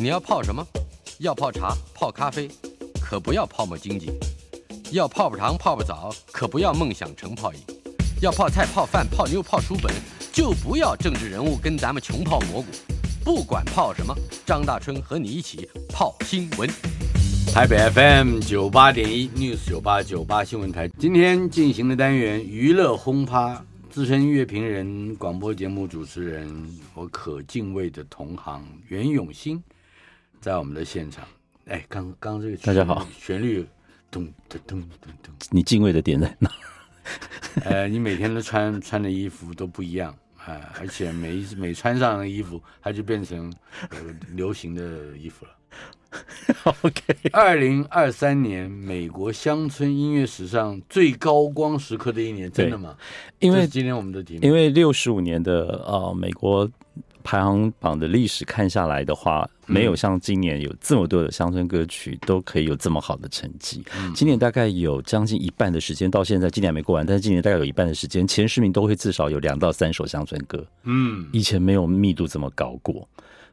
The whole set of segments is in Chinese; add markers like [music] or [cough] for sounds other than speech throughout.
你要泡什么？[laughs] 要泡茶、泡咖啡，可不要泡沫经济；要泡泡糖、泡泡澡，可不要梦想成泡影；要泡菜、泡饭、泡妞、泡书本，就不要政治人物跟咱们穷泡蘑菇。不管泡什么，张大春和你一起泡新闻。台北 FM 九八点一 News 九八九八新闻台，今天进行的单元娱乐轰趴，资深乐评人、广播节目主持人，我可敬畏的同行袁永新。在我们的现场，哎，刚刚这个大家好，旋律咚咚咚咚咚，你敬畏的点在哪？[laughs] 呃，你每天都穿穿的衣服都不一样啊、呃，而且每一次每穿上的衣服，它就变成、呃、流行的衣服了。[laughs] OK，二零二三年美国乡村音乐史上最高光时刻的一年，真的吗？因为今天我们的题目，因为六十五年的呃美国。排行榜的历史看下来的话，没有像今年有这么多的乡村歌曲都可以有这么好的成绩。嗯、今年大概有将近一半的时间，到现在今年还没过完，但是今年大概有一半的时间，前十名都会至少有两到三首乡村歌。嗯，以前没有密度这么高过。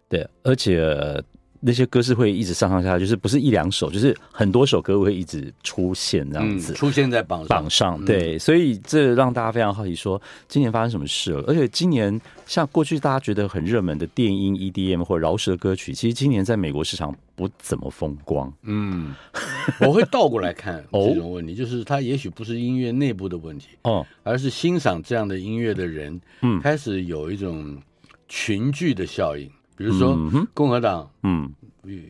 对，而且。那些歌是会一直上上下下，就是不是一两首，就是很多首歌会一直出现这样子，嗯、出现在榜上榜上。对，嗯、所以这让大家非常好奇，说今年发生什么事了？而且今年像过去大家觉得很热门的电音 EDM 或饶舌歌曲，其实今年在美国市场不怎么风光。嗯，我会倒过来看 [laughs] 这种问题，就是它也许不是音乐内部的问题，哦，而是欣赏这样的音乐的人，嗯，开始有一种群聚的效应。比如说，共和党，嗯，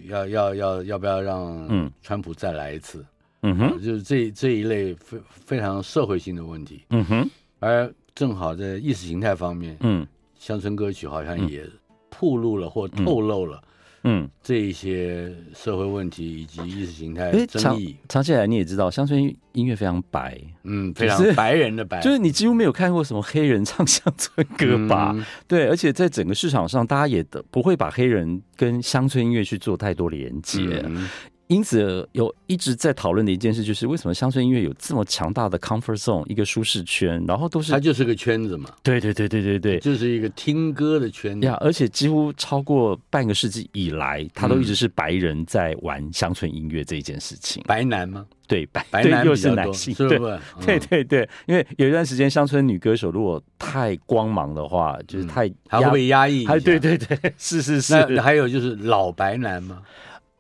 要要要要不要让川普再来一次？嗯哼，就是这这一类非非常社会性的问题。嗯哼，而正好在意识形态方面，嗯，乡村歌曲好像也暴露了或透露了。嗯，这一些社会问题以及意识形态争议，长期以来你也知道，乡村音乐非常白，嗯，非常白人的白，就是你几乎没有看过什么黑人唱乡村歌吧？嗯、对，而且在整个市场上，大家也不会把黑人跟乡村音乐去做太多连接。嗯因此，有一直在讨论的一件事，就是为什么乡村音乐有这么强大的 comfort zone，一个舒适圈，然后都是它就是个圈子嘛。对对对对对对，就是一个听歌的圈子。呀，而且几乎超过半个世纪以来，它都一直是白人在玩乡村音乐这一件事情。白男吗？对，白白男又是男性，是不是？对对对，因为有一段时间乡村女歌手如果太光芒的话，就是太还会被压抑。哎，对对对，是是是。那还有就是老白男吗？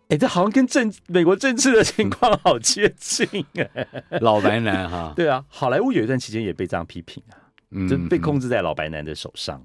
哎、欸，这好像跟政美国政治的情况好接近哎，[laughs] 老白男哈，对啊，好莱坞有一段期间也被这样批评啊，嗯，就被控制在老白男的手上。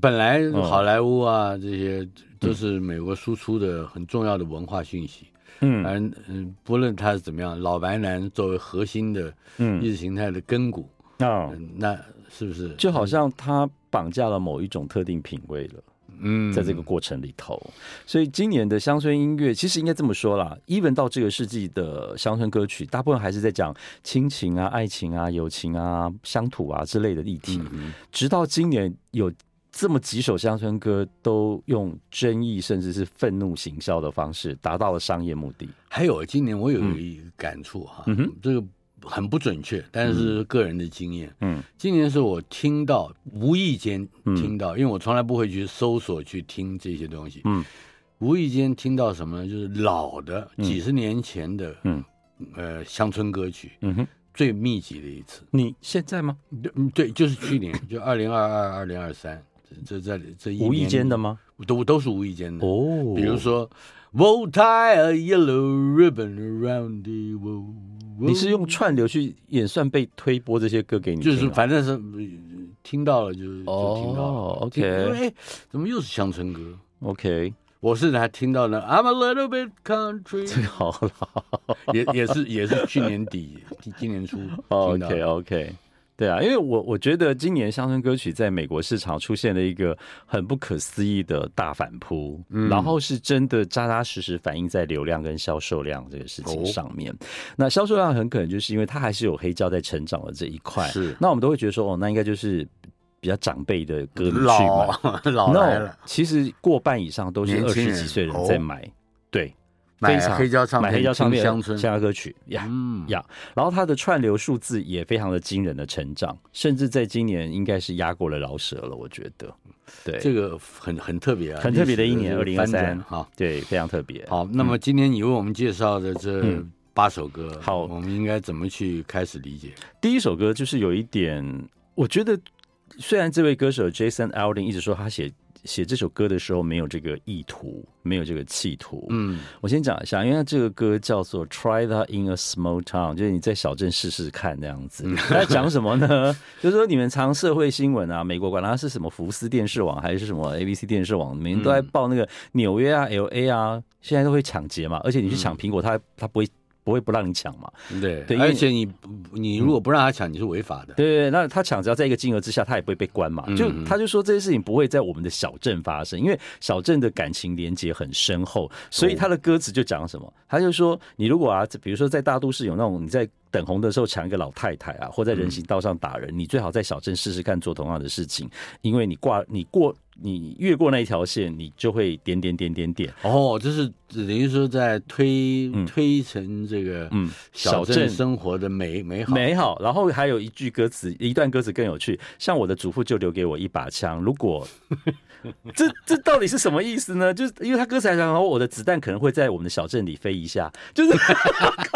本来好莱坞啊，这些都是美国输出的很重要的文化讯息，嗯，而嗯，不论他是怎么样，老白男作为核心的意识形态的根骨，啊、嗯，那是不是就好像他绑架了某一种特定品味了？嗯，在这个过程里头，所以今年的乡村音乐其实应该这么说啦，even 到这个世纪的乡村歌曲，大部分还是在讲亲情啊、爱情啊、友情啊、乡土啊之类的议题。嗯、直到今年有这么几首乡村歌，都用争议甚至是愤怒行销的方式，达到了商业目的。还有今年我有一个感触哈，嗯哼，这个。很不准确，但是个人的经验。嗯，今年是我听到无意间听到，嗯、因为我从来不会去搜索去听这些东西。嗯，无意间听到什么呢？就是老的几十年前的，嗯，呃，乡村歌曲。嗯哼，最密集的一次。你现在吗？对，对，就是去年，就二零二二、二零二三，这这这一无意间的吗？都都是无意间的。哦，比如说，We'll tie a yellow ribbon around the world。你是用串流去演算被推播这些歌给你，就是反正是听到了就是就听到了。OK，哎，怎么又是乡村歌？OK，我是还听到了 I'm a little bit country，[laughs] 这个好老，也也是也是去年底今年初。[laughs] OK OK。对啊，因为我我觉得今年乡村歌曲在美国市场出现了一个很不可思议的大反扑，嗯、然后是真的扎扎实实反映在流量跟销售量这个事情上面。哦、那销售量很可能就是因为它还是有黑胶在成长的这一块。是，那我们都会觉得说，哦，那应该就是比较长辈的歌迷去买。[laughs] 老来了，其实过半以上都是二十几岁人在买。对。买黑胶唱片，买黑胶唱片乡村乡下歌曲呀呀，然后它的串流数字也非常的惊人的成长，甚至在今年应该是压过了饶舌了，我觉得。对，这个很很特别啊，很特别的一年，二零二三哈，对，非常特别。好，那么今天你为我们介绍的这八首歌，嗯、好，我们应该怎么去开始理解？第一首歌就是有一点，我觉得虽然这位歌手 Jason Aldean 一直说他写。写这首歌的时候没有这个意图，没有这个企图。嗯，我先讲一下，因为这个歌叫做《Try That in a Small Town》，就是你在小镇试试看这样子。他在讲什么呢？[laughs] 就是说你们常社会新闻啊，美国管它是什么福斯电视网还是什么 ABC 电视网，每天都在报那个纽约啊、LA 啊，现在都会抢劫嘛，而且你去抢苹果，他他不会。不会不让你抢嘛？对，对，而且你你如果不让他抢，你是违法的。对对对，那他抢只要在一个金额之下，他也不会被关嘛。就他就说这些事情不会在我们的小镇发生，因为小镇的感情连接很深厚，所以他的歌词就讲什么？他就说你如果啊，比如说在大都市有那种你在。等红的时候抢一个老太太啊，或在人行道上打人，嗯、你最好在小镇试试看做同样的事情，因为你挂你过你越过那一条线，你就会点点点点点。哦，这是等于说在推、嗯、推成这个嗯小镇生活的美美好美好。然后还有一句歌词，一段歌词更有趣，像我的祖父就留给我一把枪，如果。[laughs] 这这到底是什么意思呢？就是因为他歌词还讲，我的子弹可能会在我们的小镇里飞一下，就是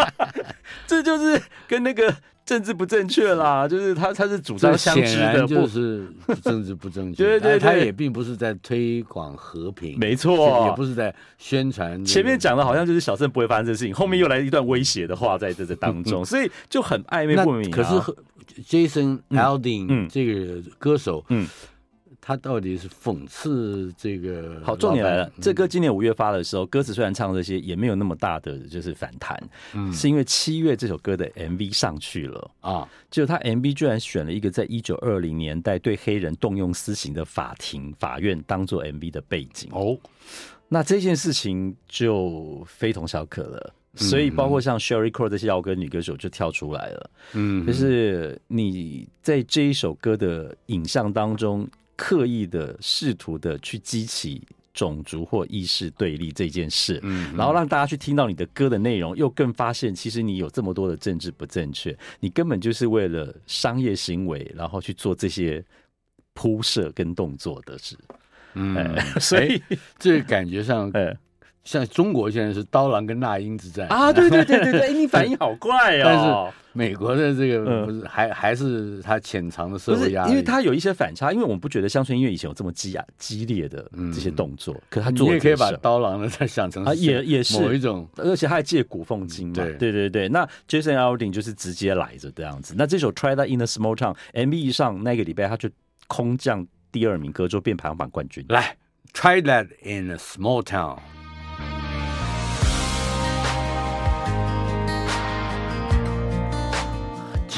[laughs] 这就是跟那个政治不正确啦。就是他他是主张相知的，就是政治不正确。对，对对对，他也并不是在推广和平，没错，也不是在宣传。前面讲的好像就是小镇不会发生这事情，后面又来一段威胁的话在这这当中，所以就很暧昧不明。可是 Jason Aldean 这个歌手，嗯。他到底是讽刺这个？好，重点来了。嗯、这歌今年五月发的时候，歌词虽然唱这些，也没有那么大的就是反弹。嗯，是因为七月这首歌的 MV 上去了啊，就他 MV 居然选了一个在一九二零年代对黑人动用私刑的法庭法院当做 MV 的背景哦。那这件事情就非同小可了，所以包括像 Sherry Crow 这些摇滚女歌手就跳出来了。嗯，就是你在这一首歌的影像当中。刻意的试图的去激起种族或意识对立这件事，嗯，然后让大家去听到你的歌的内容，又更发现其实你有这么多的政治不正确，你根本就是为了商业行为，然后去做这些铺设跟动作的事，嗯，[laughs] 所以这个感觉上，[laughs] 呃，像中国现在是刀郎跟那英之战啊，对对对对对，你反应好快哦。但是美国的这个不是还还是他潜藏的社会压力，因为他有一些反差，因为我们不觉得乡村音乐以前有这么激啊激烈的这些动作，可他做你也可以把刀郎的再想成啊也也是某一种，而且他还借古讽今嘛，对对对对。那 Jason Aldean 就是直接来着这样子。那这首 Try That in a Small Town MV 一上那个礼拜他就空降第二名，歌就变排行榜冠军。来 Try That in a Small Town。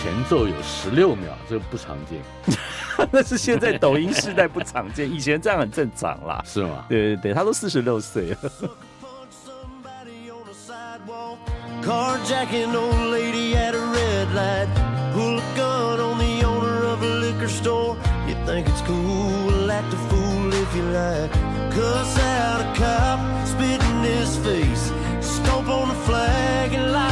前奏有十六秒，这不常见。那是现在抖音时代不常见，以前这样很正常啦。是吗？对对对，他都四十六岁了。Carjacking old lady at a red light. Pull a gun on the owner of a liquor store. You think it's cool? Act a fool if you like. Cuss out a cop, spit in his face. stop on the flag and lie.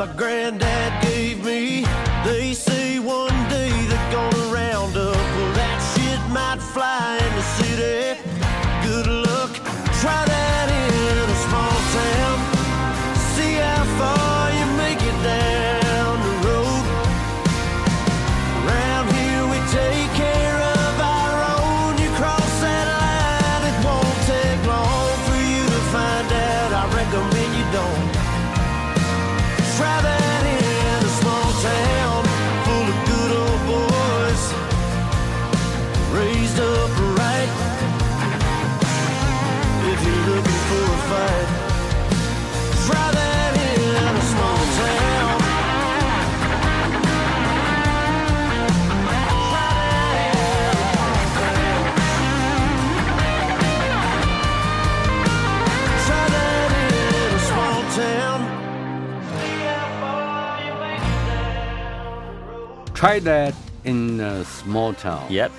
my granddad gave me. They say one day they're gonna round up. Well, that shit might fly in the Try that in a small town. Yep.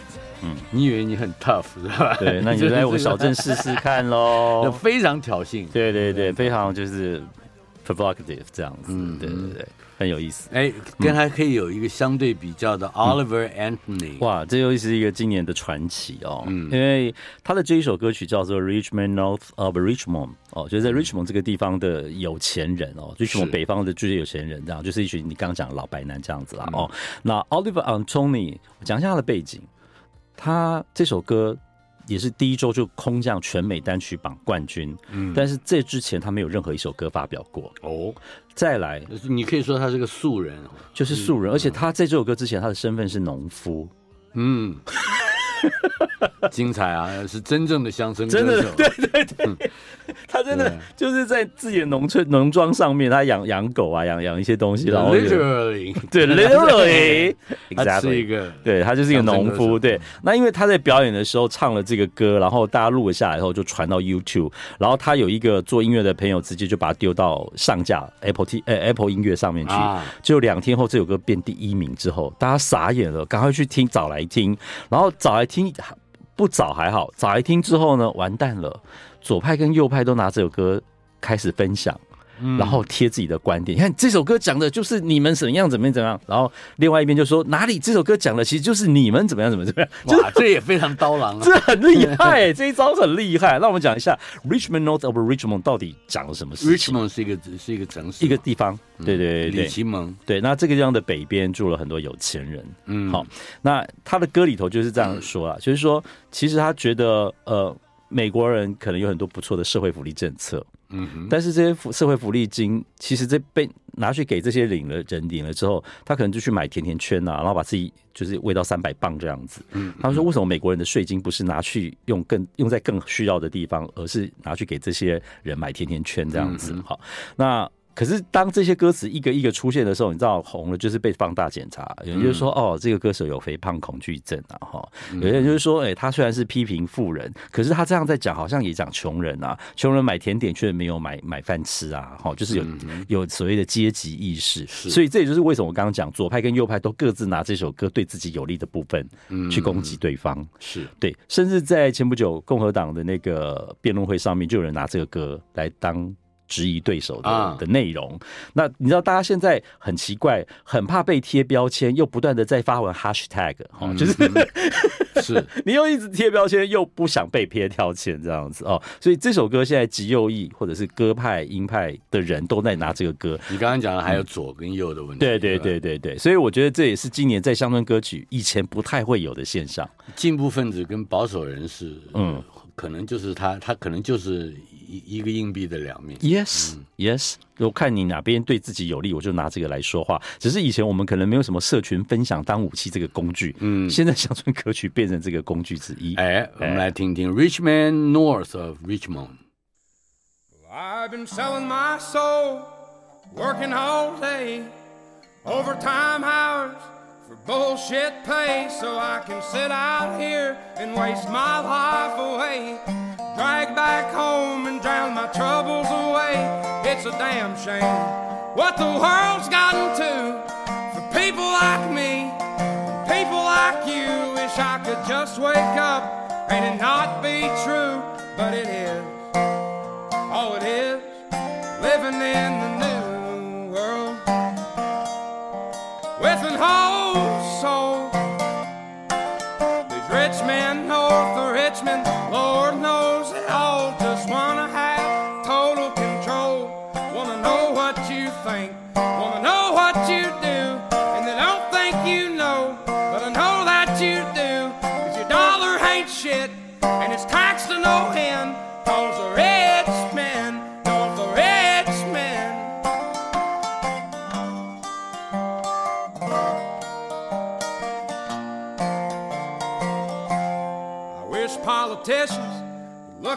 嗯，你以为你很 tough 是吧？对，[laughs] 那你就来我小镇试试看喽。[laughs] 非常挑衅。对对对，非常就是 provocative 这样子。嗯，对对对。很有意思，哎，跟他可以有一个相对比较的 Oliver Anthony，哇，这又是一个今年的传奇哦，嗯，因为他的这一首歌曲叫做 Richmond North of Richmond，哦，就是在 Richmond 这个地方的有钱人哦，Richmond 北方的这些有钱人这样，就是一群你刚刚讲老白男这样子啦哦，那 Oliver Anthony 我讲一下他的背景，他这首歌。也是第一周就空降全美单曲榜冠军，嗯，但是这之前他没有任何一首歌发表过。哦。再来，你可以说他是个素人，就是素人，而且他在这首歌之前他的身份是农夫，嗯。精彩啊！是真正的乡村歌手，真的对对对，嗯、他真的就是在自己的农村农庄上面，他养养狗啊，养养一些东西，然后 literally [laughs] 对 literally，他是一个对，他就是一个农夫。对，那因为他在表演的时候唱了这个歌，然后大家录了下来以后就传到 YouTube，然后他有一个做音乐的朋友直接就把它丢到上架 Apple T 呃 Apple 音乐上面去，就两天后这首歌变第一名之后，大家傻眼了，赶快去听找来听，然后找来听。不早还好，早一听之后呢，完蛋了。左派跟右派都拿这首歌开始分享，然后贴自己的观点。你看这首歌讲的就是你们怎么样怎么样怎么样，然后另外一边就说哪里这首歌讲的其实就是你们怎么样怎么怎么样。哇，这也非常刀郎啊，[laughs] 这很厉害，[laughs] 这一招很厉害。那我们讲一下 Richmond North of Richmond 到底讲了什么事情？Richmond 是一个是一个城市，一个地方。对对对，李奇蒙。对，那这个地方的北边住了很多有钱人。嗯，好，那他的歌里头就是这样说啊，就是说，其实他觉得，呃，美国人可能有很多不错的社会福利政策。嗯，但是这些福社会福利金，其实这被拿去给这些领了人领了之后，他可能就去买甜甜圈啊，然后把自己就是喂到三百磅这样子。嗯，他说为什么美国人的税金不是拿去用更用在更需要的地方，而是拿去给这些人买甜甜圈这样子？好，那。可是当这些歌词一个一个出现的时候，你知道红了就是被放大检查。有人就是说，哦，这个歌手有肥胖恐惧症啊，哈。有些人就是说，哎，他虽然是批评富人，可是他这样在讲，好像也讲穷人啊。穷人买甜点却没有买买饭吃啊，哈，就是有有所谓的阶级意识。所以这也就是为什么我刚刚讲，左派跟右派都各自拿这首歌对自己有利的部分去攻击对方。是对，甚至在前不久共和党的那个辩论会上面，就有人拿这个歌来当。质疑对手的、啊、的内容，那你知道大家现在很奇怪，很怕被贴标签，又不断的在发文 hashtag，哈、嗯，就是 [laughs] 是。你又一直贴标签，又不想被贴标签这样子哦，所以这首歌现在极右翼或者是歌派鹰派的人都在拿这个歌。你刚刚讲的还有左跟右的问题，对对？对对对，所以我觉得这也是今年在乡村歌曲以前不太会有的现象，进步分子跟保守人士，嗯，可能就是他，他可能就是。一一个硬币的两面。Yes, yes。我看你哪边对自己有利，我就拿这个来说话。只是以前我们可能没有什么社群分享当武器这个工具。嗯，现在乡村歌曲变成这个工具之一。哎，我们来听听 Richmond North of Richmond。I've been selling my soul, working all day, overtime hours for bullshit pay, so I can sit out here and waste my life away. Drag back home and drown my troubles away. It's a damn shame what the world's gotten to for people like me, people like you. Wish I could just wake up and it not be true, but it is. Oh, it is living in the new world with an whole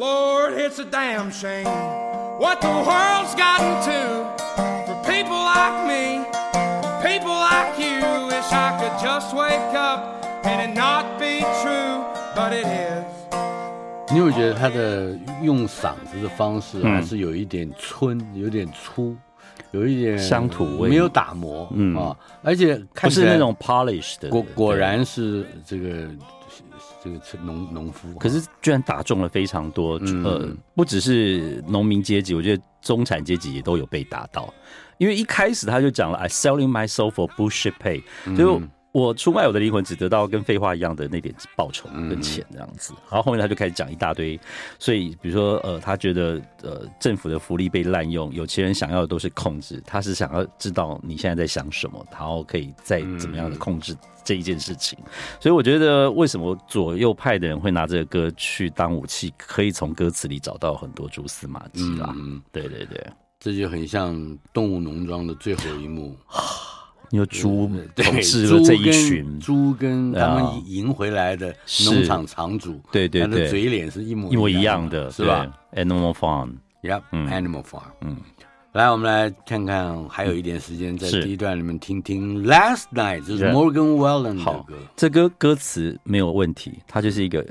Lord, it's a damn shame what the world's gotten to for people like me, people like you. Wish I could just wake up and it not be true, but it is. 你有觉得他的用嗓子的方式还是有一点村，嗯、有点粗，有一点乡土味，没有打磨，嗯啊，而且看不是那种 polish 的，果果然是这个这个农农夫，可是居然打中了非常多，嗯、呃，不只是农民阶级，我觉得中产阶级也都有被打到，因为一开始他就讲了，I selling my soul for bullshit pay，就。嗯我出卖我的灵魂，只得到跟废话一样的那点报酬跟钱这样子。然后后面他就开始讲一大堆，所以比如说呃，他觉得呃政府的福利被滥用，有钱人想要的都是控制，他是想要知道你现在在想什么，然后可以再怎么样的控制这一件事情。所以我觉得为什么左右派的人会拿这个歌去当武器，可以从歌词里找到很多蛛丝马迹啦。嗯，对对对，这就很像《动物农庄》的最后一幕。有猪统治了这一群猪，跟他们赢回来的农场场主，对对对，嘴脸是一模一模一样的，是吧？Animal Farm，Yep，Animal Farm。嗯，来，我们来看看，还有一点时间，在第一段里面听听《Last Night》，就是 Morgan Wallen 的歌。这歌歌词没有问题，它就是一个。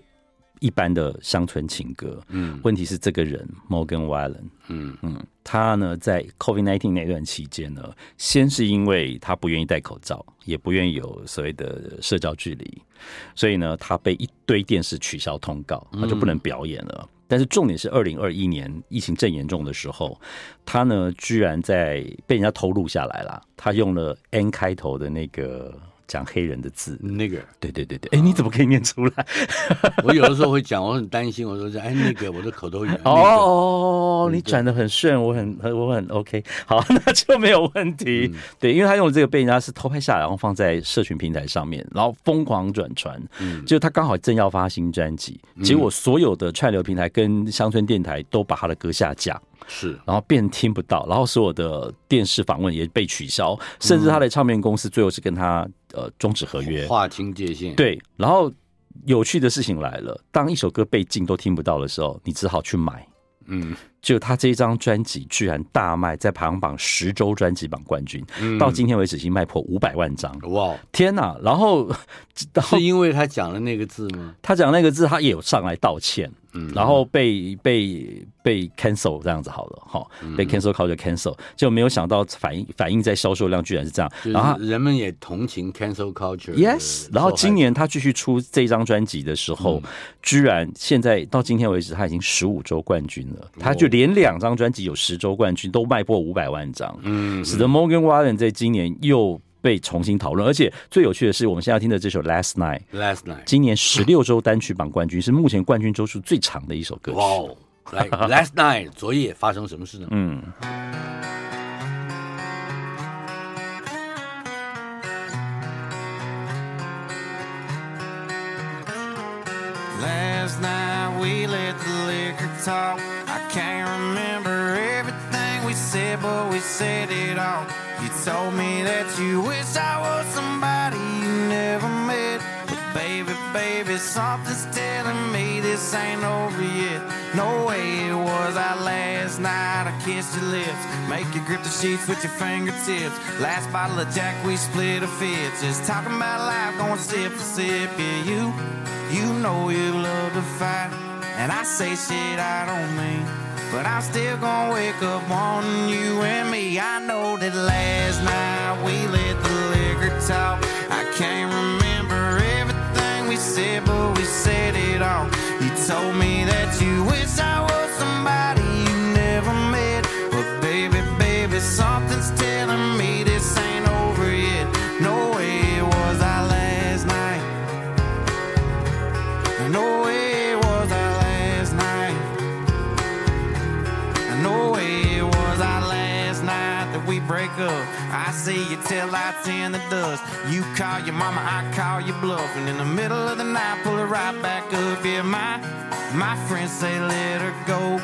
一般的乡村情歌，嗯，问题是这个人 Morgan Wallen，嗯嗯，他呢在 COVID nineteen 那段期间呢，先是因为他不愿意戴口罩，也不愿意有所谓的社交距离，所以呢，他被一堆电视取消通告，他就不能表演了。嗯、但是重点是二零二一年疫情正严重的时候，他呢居然在被人家偷录下来了，他用了 N 开头的那个。讲黑人的字，那个，对对对对，哎，你怎么可以念出来？[laughs] 我有的时候会讲，我很担心，我说哎，那个，我的口头语。哦，你转的很顺，我很我很 OK，好，[laughs] 那就没有问题。对，因为他用的这个被人家是偷拍下来，然后放在社群平台上面，然后疯狂转传。嗯，就他刚好正要发新专辑，结果所有的串流平台跟乡村电台都把他的歌下架。是，然后变听不到，然后所有的电视访问也被取消，甚至他的唱片公司最后是跟他呃终止合约，划清界限。对，然后有趣的事情来了，当一首歌被禁都听不到的时候，你只好去买。嗯，就他这一张专辑居然大卖，在排行榜十周专辑榜冠军，嗯、到今天为止已经卖破五百万张。哇，天哪！然后 [laughs] 是因为他讲了那个字吗？他讲那个字，他也有上来道歉。嗯，然后被被被 cancel 这样子好了，哈，被 cancel culture cancel，就没有想到反应反应在销售量居然是这样，然后人们也同情 cancel culture。Yes，然后今年他继续出这张专辑的时候，居然现在到今天为止他已经十五周冠军了，他就连两张专辑有十周冠军都卖破五百万张，嗯，使得 Morgan Wallen 在今年又。被重新讨论，而且最有趣的是，我们现在听的这首《Last Night》，Last Night，今年十六周单曲榜冠军，是目前冠军周数最长的一首歌曲。哇，来，[laughs]《Last Night》，昨夜发生什么事呢？嗯。Last night we let the liquor talk. Can't remember everything we said, but we said it all. You told me that you wish I was somebody you never met. But baby, baby, something's telling me this ain't over yet. No way it was our last night. I kissed your lips, make you grip the sheets with your fingertips. Last bottle of Jack, we split a fifth. Just talking about life, going sip for sip. Yeah, you, you know you love to fight. And I say shit I don't mean. But I'm still gonna wake up wanting you and me. I know that last night we let the liquor talk. I can't remember everything we said, but we said it all. You told me that you wish I up. I see you till lights in the dust. You call your mama, I call you bluff. And in the middle of the night, pull it right back up. Yeah, my, my friends say let her go.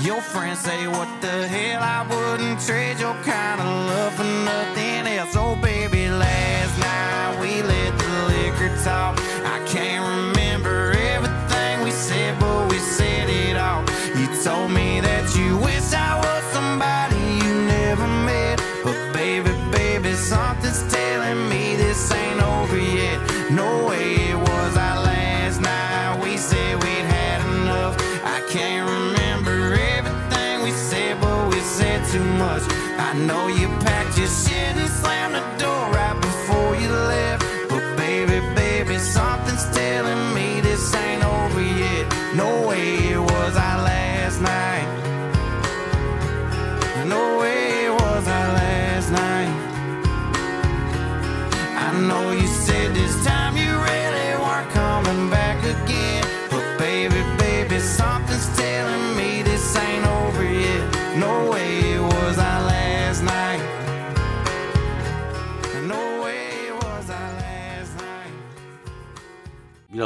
Your friends say what the hell, I wouldn't trade your kind of love for nothing else. Oh, baby, last night we let the liquor talk. I can't remember everything we said, but we said it all. You told me that you wish I was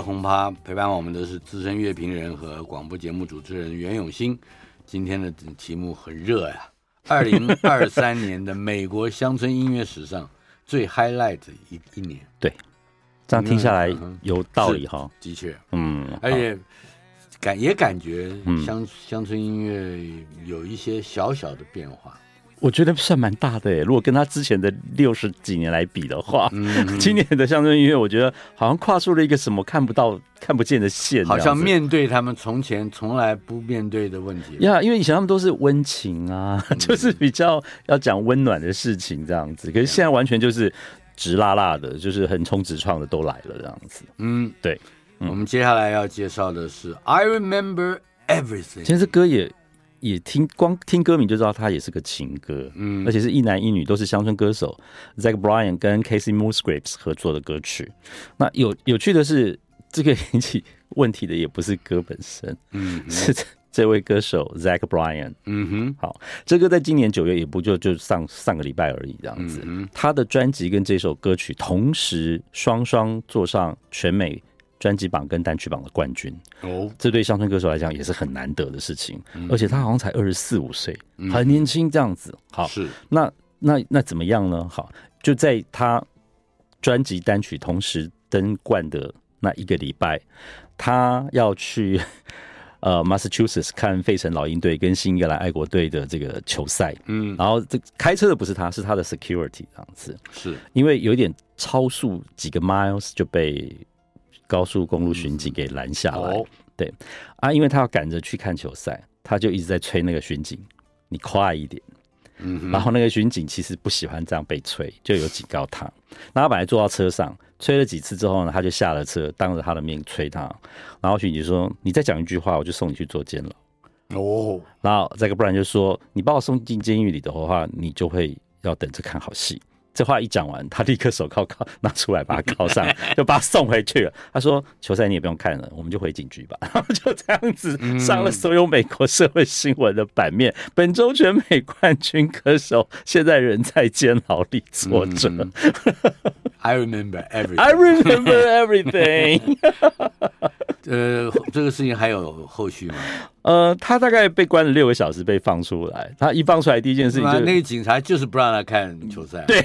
轰趴陪伴我们的是资深乐评人和广播节目主持人袁永新。今天的题目很热呀，二零二三年的美国乡村音乐史上最 highlight 一一年。对，这样听下来有道理哈。的确，嗯，而且感也感觉嗯乡乡村音乐有一些小小的变化。我觉得算蛮大的诶。如果跟他之前的六十几年来比的话，嗯今年的乡村音乐，我觉得好像跨出了一个什么看不到、看不见的线，好像面对他们从前从来不面对的问题。呀，因为以前他们都是温情啊，[laughs] 就是比较要讲温暖的事情这样子，可是现在完全就是直辣辣的，就是横冲直撞的都来了这样子。嗯，对。我们接下来要介绍的是《I Remember Everything》。其实这歌也也听，光听歌名就知道它也是个情歌，嗯。而且是一男一女，都是乡村歌手。Zach Bryan 跟 Casey Musgraves 合作的歌曲。那有有趣的是，这个引起问题的也不是歌本身，嗯。是这这位歌手 Zach Bryan。嗯哼，好，这歌在今年九月也不就就上上个礼拜而已，这样子。嗯他的专辑跟这首歌曲同时双双坐上全美专辑榜跟单曲榜的冠军。哦，这对乡村歌手来讲也是很难得的事情，嗯而且他好像才二十四五岁，很年轻这样子。好，是那那那怎么样呢？好，就在他专辑单曲同时登冠的那一个礼拜，他要去呃 Massachusetts 看费城老鹰队跟新英格兰爱国队的这个球赛，嗯然后这开车的不是他，是他的 security 这样子，是，因为有点超速几个 miles 就被高速公路巡警给拦下来。哦，对啊，因为他要赶着去看球赛，他就一直在催那个巡警，你快一点。嗯哼，然后那个巡警其实不喜欢这样被催，就有警告他。那他本来坐到车上，催了几次之后呢，他就下了车，当着他的面催他。然后巡警说：“你再讲一句话，我就送你去坐监牢。哦，”然后再个不然就说：“你把我送进监狱里的话，你就会要等着看好戏。”这话一讲完，他立刻手铐铐拿出来，把他铐上，[laughs] 就把他送回去了。他说：“球赛你也不用看了，我们就回警局吧。”然后就这样子上了所有美国社会新闻的版面。本周全美冠军歌手现在人在监牢里坐着。嗯 [laughs] I remember everything。I remember everything [laughs] 呃，这个事情还有后续吗？[laughs] 呃，他大概被关了六个小时，被放出来。他一放出来，第一件事情就是那个警察就是不让他看球赛。对，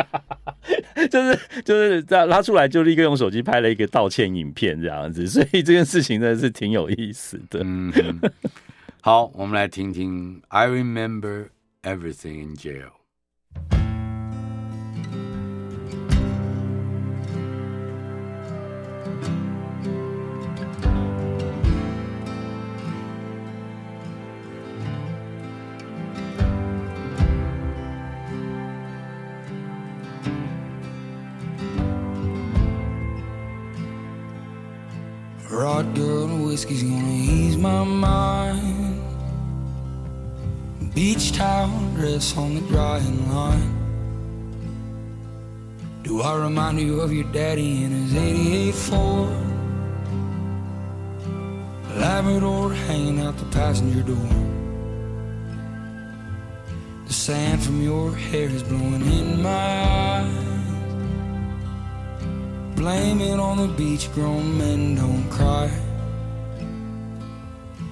[laughs] 就是就是他拉出来就立刻用手机拍了一个道歉影片这样子，所以这件事情真的是挺有意思的。嗯，好，我们来听听《I Remember Everything in Jail》。Rod girl and whiskey's gonna ease my mind. Beach towel dress on the drying line. Do I remind you of your daddy in his 88 Ford? Labrador hanging out the passenger door. The sand from your hair is blowing in my eyes. Blame it on the beach, grown men don't cry.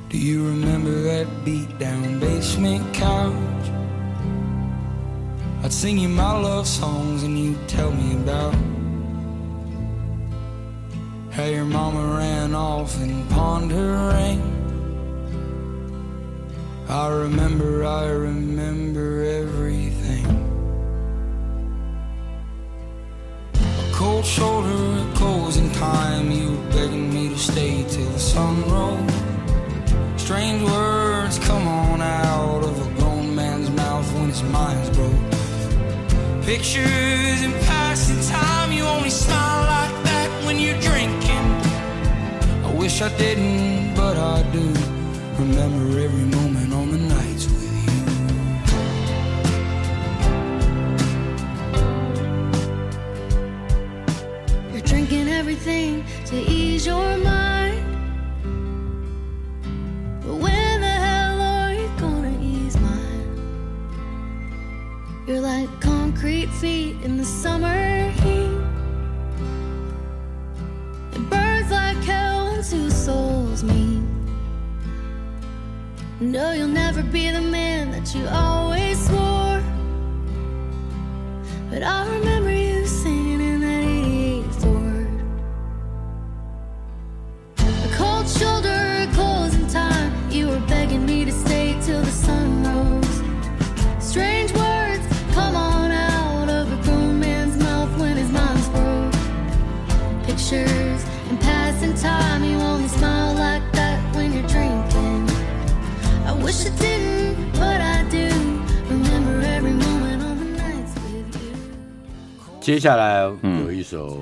Do you remember that beat down basement couch? I'd sing you my love songs and you'd tell me about how your mama ran off and pawned her ring. I remember, I remember everything. Cold shoulder, a closing time. You begging me to stay till the sun rose. Strange words come on out of a grown man's mouth when his mind's broke. Pictures in passing time, you only smile like that when you're drinking. I wish I didn't, but I do. Remember every moment on the nights with everything to ease your mind. But when the hell are you gonna ease mine? You're like concrete feet in the summer heat. It burns like hell when two souls meet. No, you'll never be the man that you always swore. But I remember 接下来有一首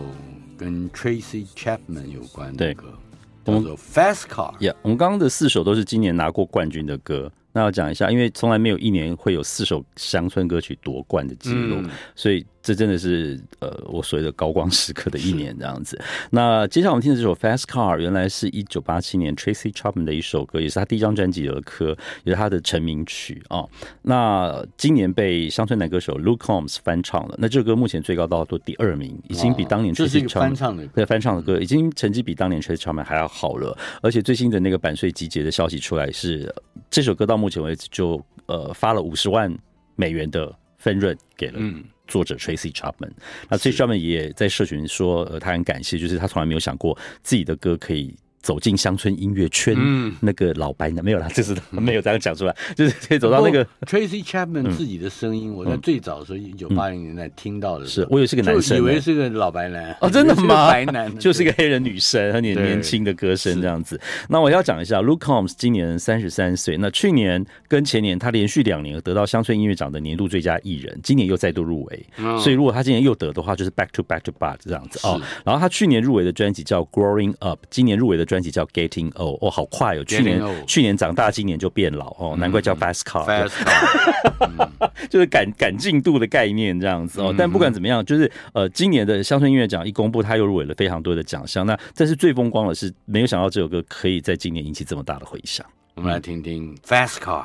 跟 Tracy Chapman 有关的歌，我们叫做 Fast Car。呀我们刚刚的四首都是今年拿过冠军的歌。那要讲一下，因为从来没有一年会有四首乡村歌曲夺冠的记录，嗯所以这真的是呃我所谓的高光时刻的一年这样子。那接下来我们听的这首 Fast Car，原来是一九八七年 Tracy Chapman 的一首歌，也是他第一张专辑的歌，也是他的成名曲啊、哦。那今年被乡村男歌手 Luke Combs 翻唱了，那这首歌目前最高到做第二名，已经比当年 Tracy Chapman 翻唱的歌对翻唱的歌，已经成绩比当年 Tracy Chapman 还要好了。而且最新的那个版税集结的消息出来是，这首歌到目前为止就呃发了五十万美元的分润给了作者 Tracy Chapman。那 Tracy Chapman 也在社群说，呃，他很感谢，就是他从来没有想过自己的歌可以。走进乡村音乐圈，嗯。那个老白呢？没有啦，[laughs] 就是没有这样讲出来，[laughs] 就是可以走到那个 Tracy Chapman 自己的声音，我在最早的时候，一九八零年代听到的，是我以为是个男生，以为是个老白男哦，真的吗？白男 [laughs] 就是一个黑人女生，很年年轻的歌声这样子。那我要讲一下，Luke Combs 今年三十三岁，那去年跟前年他连续两年得到乡村音乐奖的年度最佳艺人，今年又再度入围，所以如果他今年又得的话，就是 back to back to back 这样子哦。然后他去年入围的专辑叫 Growing Up，今年入围的专辑叫 Getting。Old 哦，好快哦！去年去年长大，今年就变老哦，难怪叫 fast car，嗯 fast car [laughs] 就是赶赶进度的概念这样子哦。但不管怎么样，就是呃，今年的乡村音乐奖一公布，他又入围了非常多的奖项。那但是最风光的是，没有想到这首歌可以在今年引起这么大的回响。我们来听听 fast car。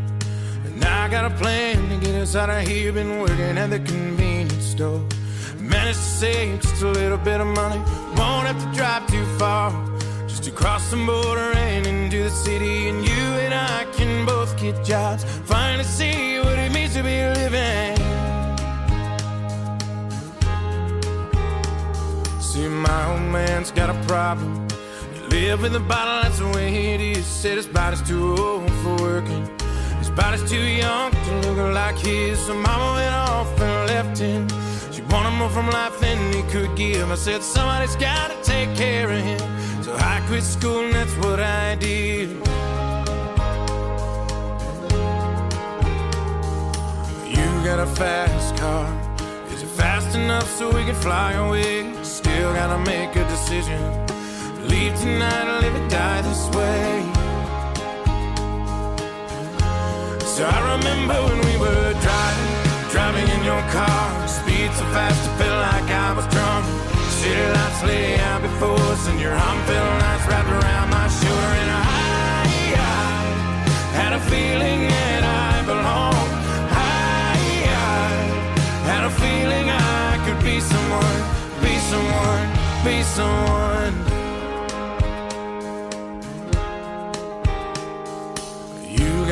And I got a plan to get us out of here. Been working at the convenience store. Managed to save just a little bit of money. Won't have to drive too far. Just to cross the border and into the city. And you and I can both get jobs. Finally see what it means to be living. See, my old man's got a problem. Live with a bottle, that's the way it is. Said his body's too old for working. Body's too young to look like his. So mama went off and left him. She wanted more from life than he could give. I said, somebody's gotta take care of him. So I quit school and that's what I did. You got a fast car. Is it fast enough so we can fly away? Still gotta make a decision. Leave tonight or live or die this way. So I remember when we were driving, driving in your car. Speed so fast, I felt like I was drunk. City lights lay out before us, and your arm felt nice wrapped around my shoulder. And I, I had a feeling that I belonged. I, I had a feeling I could be someone, be someone, be someone.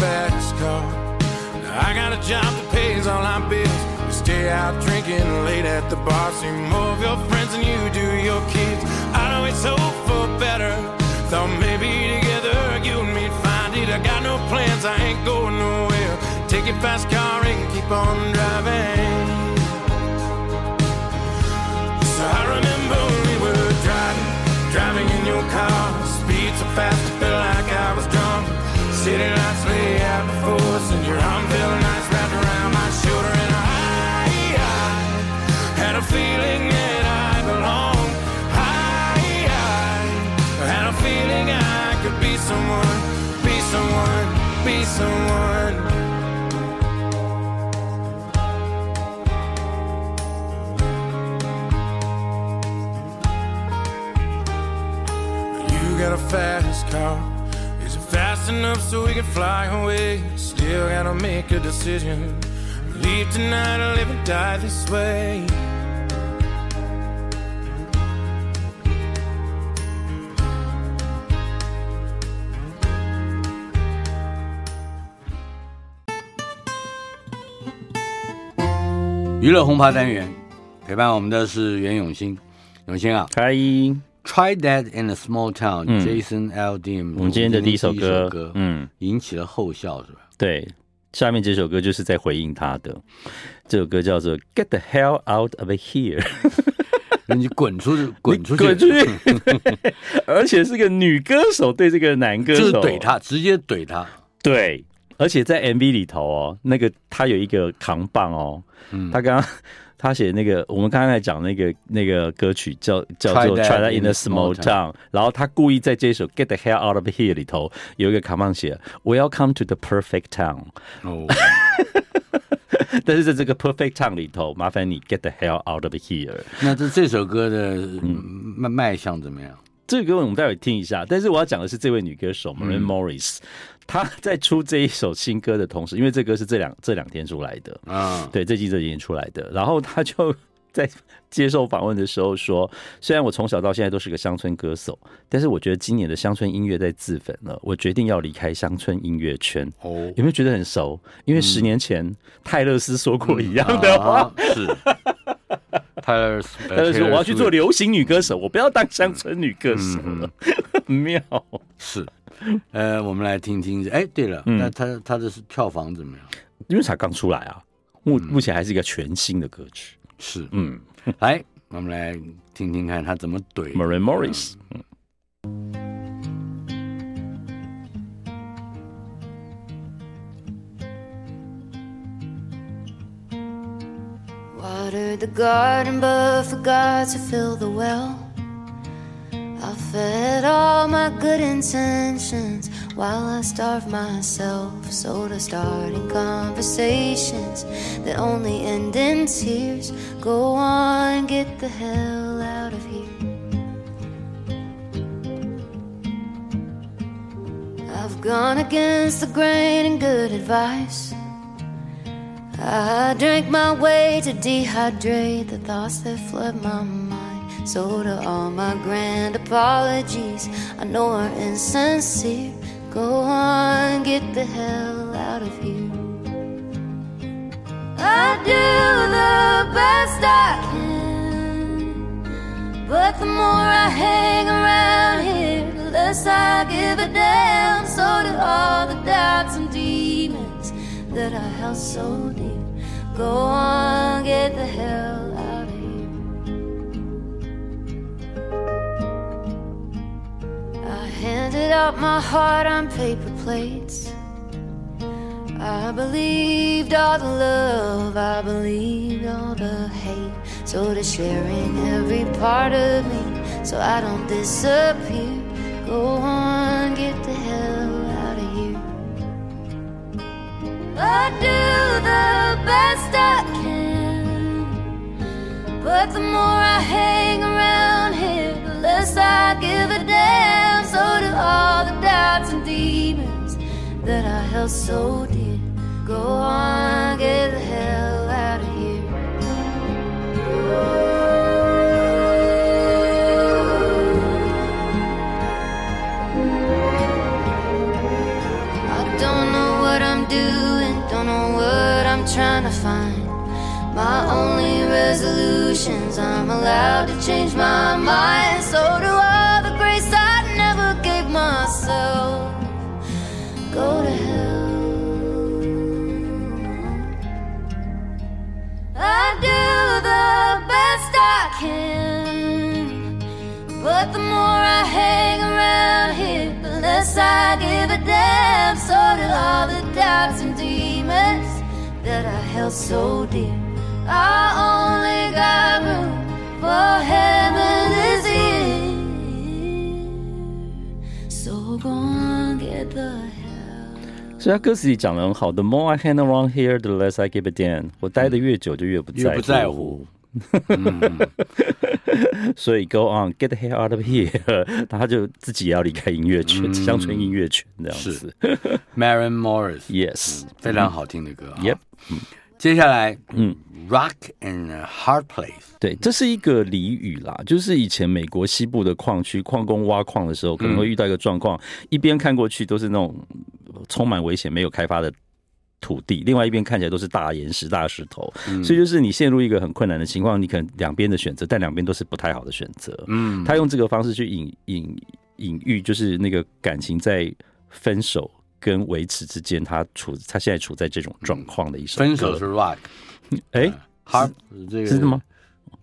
fast car. I got a job that pays all our bills. We stay out drinking late at the bar. See more of your friends than you do your kids. I know it's hope for better. Thought maybe together you and me'd find it. I got no plans, I ain't going nowhere. Take your fast car and keep on driving. So I remember we were driving, driving in your car. Speed so fast, I felt like I was drunk. City lights lay out before us, and your arm felt nice wrapped around my shoulder. And I, I had a feeling that I belonged. I, I had a feeling I could be someone, be someone, be someone. You got a fast car. Fast enough so we can fly away? Still gotta make a decision. Leave tonight or live and die this way. 娱乐轰趴单元陪伴我们的是袁永新，永新啊嗨，，Try That in a Small 嗯。Jason Aldean，我们今天的第一首歌，歌嗯，引起了后效，是吧？对，下面这首歌就是在回应他的。这首歌叫做《Get the Hell Out of Here [laughs]》，你滚出去，滚出去，滚出去，而且是个女歌手对这个男歌手。就是怼他，直接怼他。对，而且在 MV 里头哦，那个他有一个扛棒哦，嗯。他刚刚他写那个，我们刚刚在讲那个那个歌曲叫叫做《Try in a a Small Town》，然后他故意在这首《Get the Hell Out of Here》里头有一个卡棒写 Welcome to the Perfect Town，哦，但是在这个 Perfect Town 里头，麻烦你 Get the Hell Out of Here。那这这首歌的卖卖相怎么样？这个歌我们待会听一下，但是我要讲的是这位女歌手 Maren Morris，、她在出这一首新歌的同时，因为这歌是这两这两天出来的，啊，对，这季这几天出来的，然后他就在接受访问的时候说，虽然我从小到现在都是个乡村歌手，但是我觉得今年的乡村音乐在自焚了，我决定要离开乡村音乐圈。哦，有没有觉得很熟？因为十年前、泰勒斯说过一样的话。啊是。泰勒斯，泰勒斯说：“我要去做流行女歌手，我不要当乡村女歌手。了。很妙，是，呃，我们来听听。哎，对了，嗯。那他他的是票房怎么样？因为才刚出来啊，目目前还是一个全新的歌曲。是，嗯。来，我们来听听看他怎么怼 Maren Morris，Watered the garden, but forgot to fill the well. I fed all my good intentions while I starved myself. So to starting conversations that only end in tears. Go on, get the hell out of here. I've gone against the grain and good advice. I drank my way to dehydrate the thoughts that flood my mind. So to all my grand apologies I know are insincere. Go on, get the hell out of here. I do the best I can, but the more I hang around here, the less I give a damn. So do all the doubts that I held so dear. Go on, get the hell out of here. I handed out my heart on paper plates. I believed all the love, I believed all the hate. So to sharing every part of me, so I don't disappear. Go on, get the hell I do the best I can, but the more I hang around here, the less I give a damn. So do all the doubts and demons that I held so dear. Go on, get the hell out of here. I don't know what I'm trying to find. My only resolutions, I'm allowed to change my mind. So do all the grace I never gave myself. Go to hell. I do the best I can, but the more I hang around here, the less I give a damn. So do all the doubts and demons that I held so dear. I only got room for heaven is here. So go on, get the hell. 所以他歌词里讲的很好，The more I hang around here, the less I give a damn。我待的越久，就越不在越不在乎。嗯， [laughs] [laughs] 所以 Go on, get the hell out of here，[laughs] 他就自己也要离开音乐圈，乡村音乐圈这样子。Maren Morris，Yes，非常好听的歌啊。Yep 接下来，嗯，Rock and Hard Place，对，这是一个俚语啦，就是以前美国西部的矿区矿工挖矿的时候，可能会遇到一个状况，一边看过去都是那种充满危险、没有开发的土地，另外一边看起来都是大岩石、大石头，所以就是你陷入一个很困难的情况，你可能两边的选择，但两边都是不太好的选择。嗯，他用这个方式去隐隐隐喻，就是那个感情在分手跟维持之间，他处他现在处在这种状况的一首。分手是 Rock，哎、Hard 这个是的吗？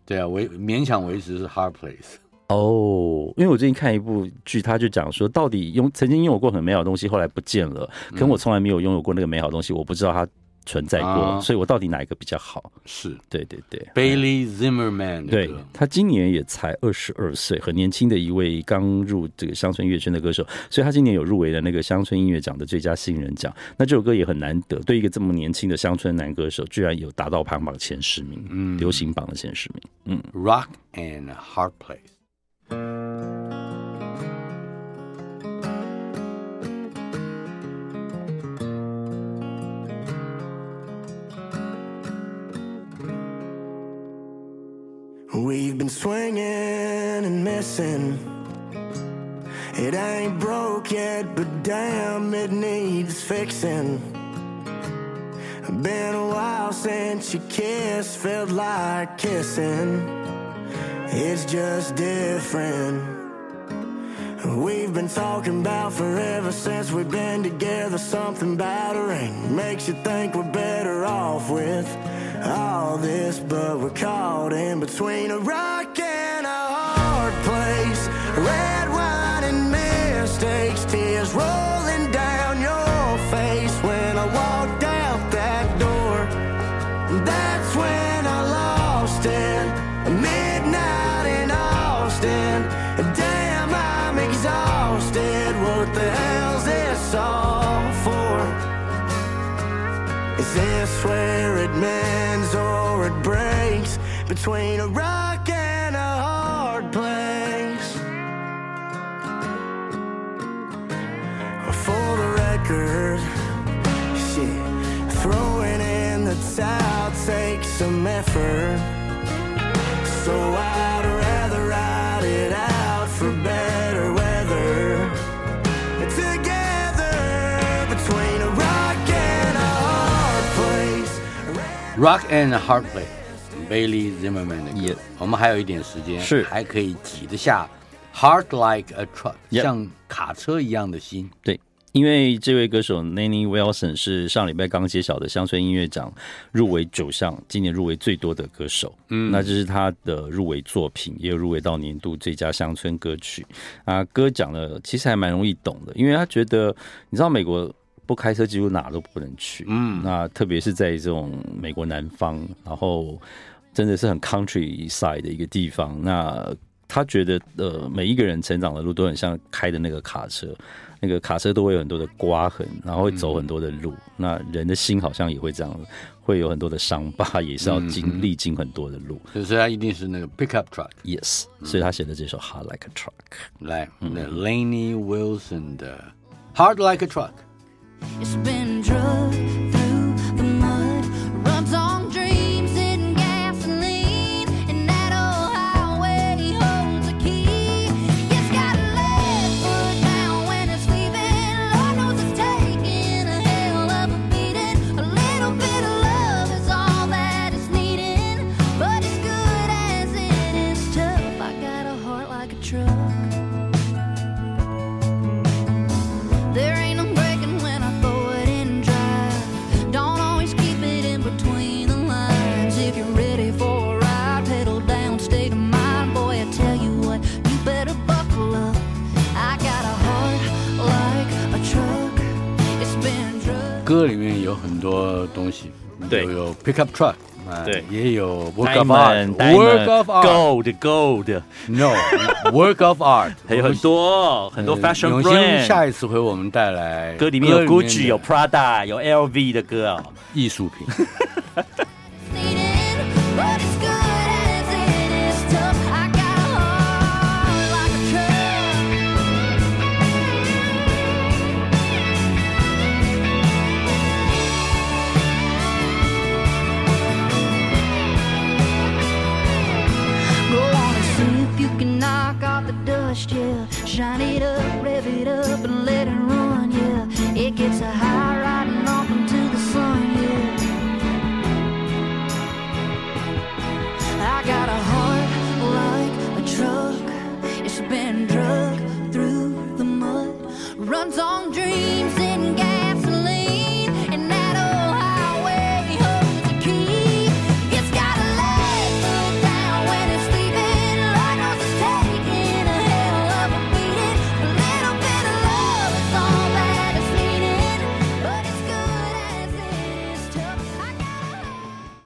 对啊，维勉强维持是 Hard Place。哦，因为我最近看一部剧，他就讲说，到底拥曾经拥有过很美好的东西，后来不见了，可我从来没有拥有过那个美好的东西，我不知道它存在过，啊。所以我到底哪一个比较好？是。对对对。Bailey Zimmerman 对，他今年也才二十二岁，很年轻的一位刚入这个乡村音乐圈的歌手，所以他今年有入围了那个乡村音乐奖的最佳新人奖。那这首歌也很难得，对一个这么年轻的乡村男歌手，居然有达到排行榜前十名，嗯，流行榜的前十名，嗯。Rock and Hard Place。We've been swinging and missing. It ain't broke yet, but damn, it needs fixing. Been a while since you kissed, felt like kissing. It's just different. We've been talking about forever since we've been together. Something about a ring makes you think we're better off with all this, but we're caught in between a rock and a hard place. Rock and Hard Play，Bailey Zimmerman 的歌。Yeah 我们还有一点时间，是还可以挤得下 Heart Like a Truck，、像卡车一样的心。对，因为这位歌手 Nanny Wilson 是上礼拜刚揭晓的乡村音乐奖入围九项，今年入围最多的歌手。嗯，那这是他的入围作品，也有入围到年度最佳乡村歌曲。啊，歌讲的其实还蛮容易懂的，因为他觉得，你知道美国。不开车几乎哪都不能去，嗯，那特别是在这种美国南方，然后真的是很 country side 的一个地方。那他觉得，呃，每一个人成长的路都很像开的那个卡车，那个卡车都会有很多的刮痕，然后会走很多的路。嗯、那人的心好像也会这样，会有很多的伤疤，也是要经历经很多的路。所以他一定是那个 pickup truck。Yes，、嗯、所以他写的这首 Hard Like a Truck。来，那 Lainey Wilson 的 Hard Like a Truck。It's been drugged 歌里面有很多东西，对有有 pickup truck，啊对也有 work of art，work of art。Gold Gold，No，work of art，还有很多很多 fashion 永兴 brand。下一次为我们带来歌里面有 Gucci、有 Prada、有 LV 的歌啊、艺术品。